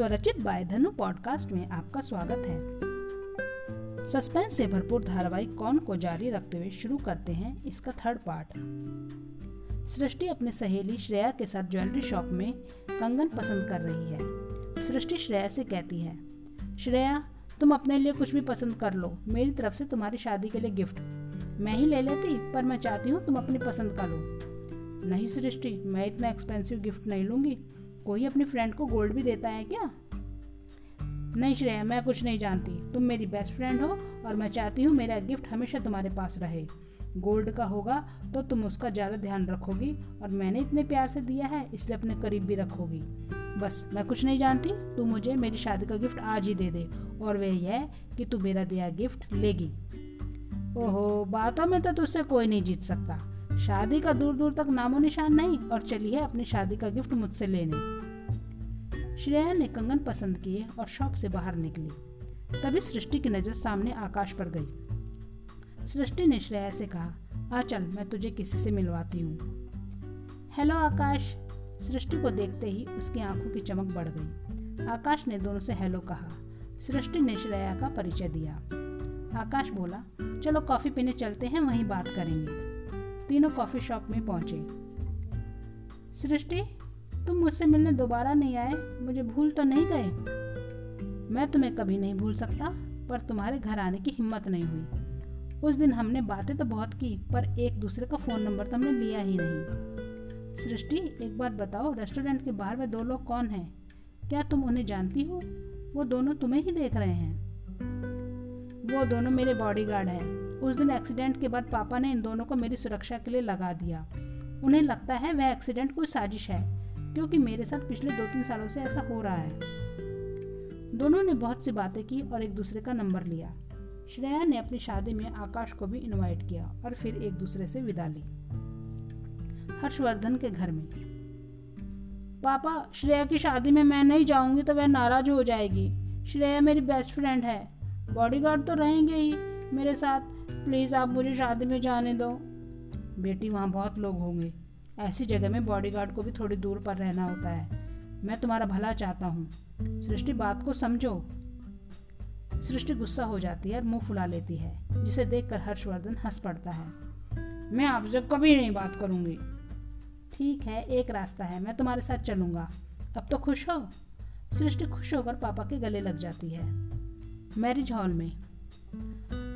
स्वरचित bye धनु podcast में आपका स्वागत है। सस्पेंस से भरपूर धारावाहिक कौन को जारी रखते हुए शुरू करते हैं इसका थर्ड पार्ट सृष्टि अपनी सहेली श्रेया के साथ ज्वेलरी शॉप में कंगन पसंद कर रही है। सृष्टि श्रेया से कहती है, श्रेया, तुम अपने लिए कुछ भी पसंद कर लो। मेरी तरफ़ से तुम्हारी शादी के लिए गिफ्ट मैं ही ले लेती, पर मैं चाहती हूँ तुम अपनी पसंद का लो। नहीं सृष्टि, मैं इतना एक्सपेंसिव गिफ्ट नहीं लूँगी। कोई अपनी फ्रेंड को गोल्ड भी देता है क्या? नहीं श्रेया, मैं कुछ नहीं जानती। तुम मेरी बेस्ट फ्रेंड हो और मैं चाहती हूँ मेरा गिफ्ट हमेशा तुम्हारे पास रहे। गोल्ड का होगा तो तुम उसका ज़्यादा ध्यान रखोगी और मैंने इतने प्यार से दिया है, इसलिए अपने करीब भी रखोगी। बस, मैं कुछ नहीं जानती। तू मुझे मेरी शादी का गिफ्ट आज ही दे दे और वह यह कि तू मेरा दिया गिफ्ट लेगी। ओहो, बातों में तो तुझसे कोई नहीं जीत सकता। शादी का दूर दूर तक नामो निशान नहीं और चली है अपनी शादी का गिफ्ट मुझसे लेने। श्रेया ने कंगन पसंद किए और शॉप से बाहर निकली। तभी सृष्टि की नज़र सामने आकाश पर गई। सृष्टि ने श्रेया से कहा, आ चल, मैं तुझे किसी से मिलवाती हूँ। हेलो, आकाश। सृष्टि को देखते ही उसकी आँखों की चमक बढ़ गई। आकाश ने दोनों से हेलो कहा। सृष्टि ने श्रेया का परिचय दिया। आकाश बोला, चलो, कॉफ़ी पीने चलते हैं, वहीं बात करेंगे। तीनों कॉफ़ी शॉप में पहुँचे। सृष्टि, तुम मुझसे मिलने दोबारा नहीं आए? मुझे भूल तो नहीं गए? मैं तुम्हें कभी नहीं भूल सकता, पर तुम्हारे घर आने की हिम्मत नहीं हुई। उस दिन हमने बातें तो बहुत की, पर एक दूसरे का फ़ोन नंबर तो हमने लिया ही नहीं। सृष्टि, एक बात बताओ रेस्टोरेंट के बाहर वे दो लोग कौन हैं? क्या तुम उन्हें जानती हो? वो दोनों तुम्हें ही देख रहे हैं। वो दोनों मेरे बॉडीगार्ड हैं। उस दिन एक्सीडेंट के बाद पापा ने इन दोनों को मेरी सुरक्षा के लिए लगा दिया। उन्हें लगता है वह एक्सीडेंट कोई साजिश है, क्योंकि मेरे साथ पिछले दो तीन सालों से ऐसा हो रहा है। दोनों ने बहुत सी बातें की और एक दूसरे का नंबर लिया। श्रेया ने अपनी शादी में आकाश को भी इनवाइट किया और फिर एक दूसरे से विदा ली। हर्षवर्धन के घर में। पापा, श्रेया की शादी में मैं नहीं जाऊँगी तो वह नाराज़ हो जाएगी। श्रेया मेरी बेस्ट फ्रेंड है। बॉडीगार्ड तो रहेंगे ही मेरे साथ। प्लीज़ आप मुझे शादी में जाने दो। बेटी, वहाँ बहुत लोग होंगे। ऐसी जगह में बॉडीगार्ड को भी थोड़ी दूर पर रहना होता है। मैं तुम्हारा भला चाहता हूँ। सृष्टि, बात को समझो। सृष्टि गुस्सा हो जाती है और मुँह फुला लेती है, जिसे देखकर हर्षवर्धन हंस पड़ता है। मैं आपसे कभी नहीं बात करूँगी। ठीक है, एक रास्ता है, मैं तुम्हारे साथ चलूँगा। अब तो खुश हो। सृष्टि खुश होकर पापा के गले लग जाती है। मैरिज हॉल में।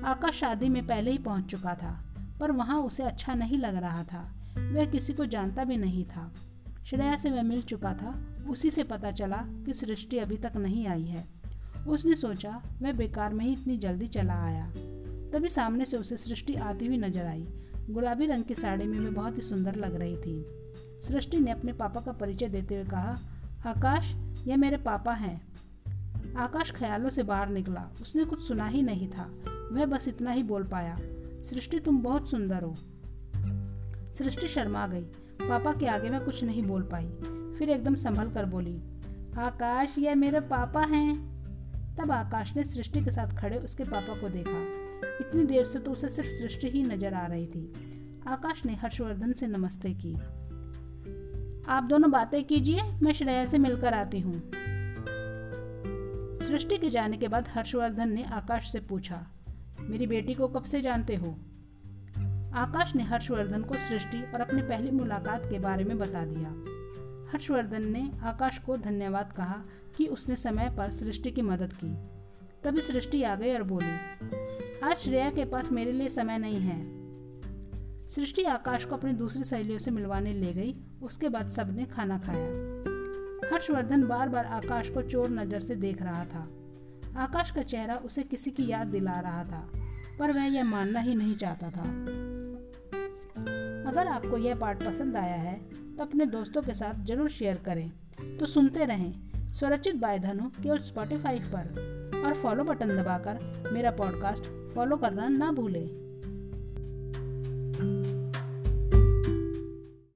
आकाश शादी में पहले ही पहुँच चुका था, पर वहाँ उसे अच्छा नहीं लग रहा था। वह किसी को जानता भी नहीं था। श्रेया से वह मिल चुका था। उसी से पता चला कि सृष्टि अभी तक नहीं आई है। उसने सोचा, वह बेकार में ही इतनी जल्दी चला आया। तभी सामने से उसे सृष्टि आती हुई नज़र आई। गुलाबी रंग की साड़ी में वह बहुत ही सुंदर लग रही थी। सृष्टि ने अपने पापा का परिचय देते हुए कहा, आकाश, यह मेरे पापा हैं। आकाश ख्यालों से बाहर निकला। उसने कुछ सुना ही नहीं था। वह बस इतना ही बोल पाया, सृष्टि, तुम बहुत सुंदर हो। सृष्टि शर्मा गई। पापा के आगे मैं कुछ नहीं बोल पाई। फिर एकदम संभल कर बोली, आकाश, ये मेरे पापा हैं। तब आकाश ने सृष्टि के साथ खड़े उसके पापा को देखा। इतनी देर से तो उसे सिर्फ़ सृष्टि ही नज़र आ रही थी। आकाश ने हर्षवर्धन से नमस्ते की। आप दोनों बातें कीजिए, मैं श्रेया से मिलकर आती हूँ। सृष्टि के जाने के बाद हर्षवर्धन ने आकाश से पूछा, मेरी बेटी को कब से जानते हो? आकाश ने हर्षवर्धन को सृष्टि और अपनी पहली मुलाकात के बारे में बता दिया। हर्षवर्धन ने आकाश को धन्यवाद कहा कि उसने समय पर सृष्टि की मदद की। तभी सृष्टि आ गई और बोली, आज श्रेया के पास मेरे लिए समय नहीं है। सृष्टि आकाश को अपनी दूसरी सहेलियों से मिलवाने ले गई। उसके बाद सबने खाना खाया। हर्षवर्धन बार बार आकाश को चोर नज़र से देख रहा था। आकाश का चेहरा उसे किसी की याद दिला रहा था, पर वह यह मानना ही नहीं चाहता था। अगर आपको यह पार्ट पसंद आया है तो अपने दोस्तों के साथ ज़रूर शेयर करें। तो सुनते रहें स्वरचित बाय धनु केवल स्पॉटिफाई पर, और फॉलो बटन दबाकर मेरा पॉडकास्ट फॉलो करना ना भूलें।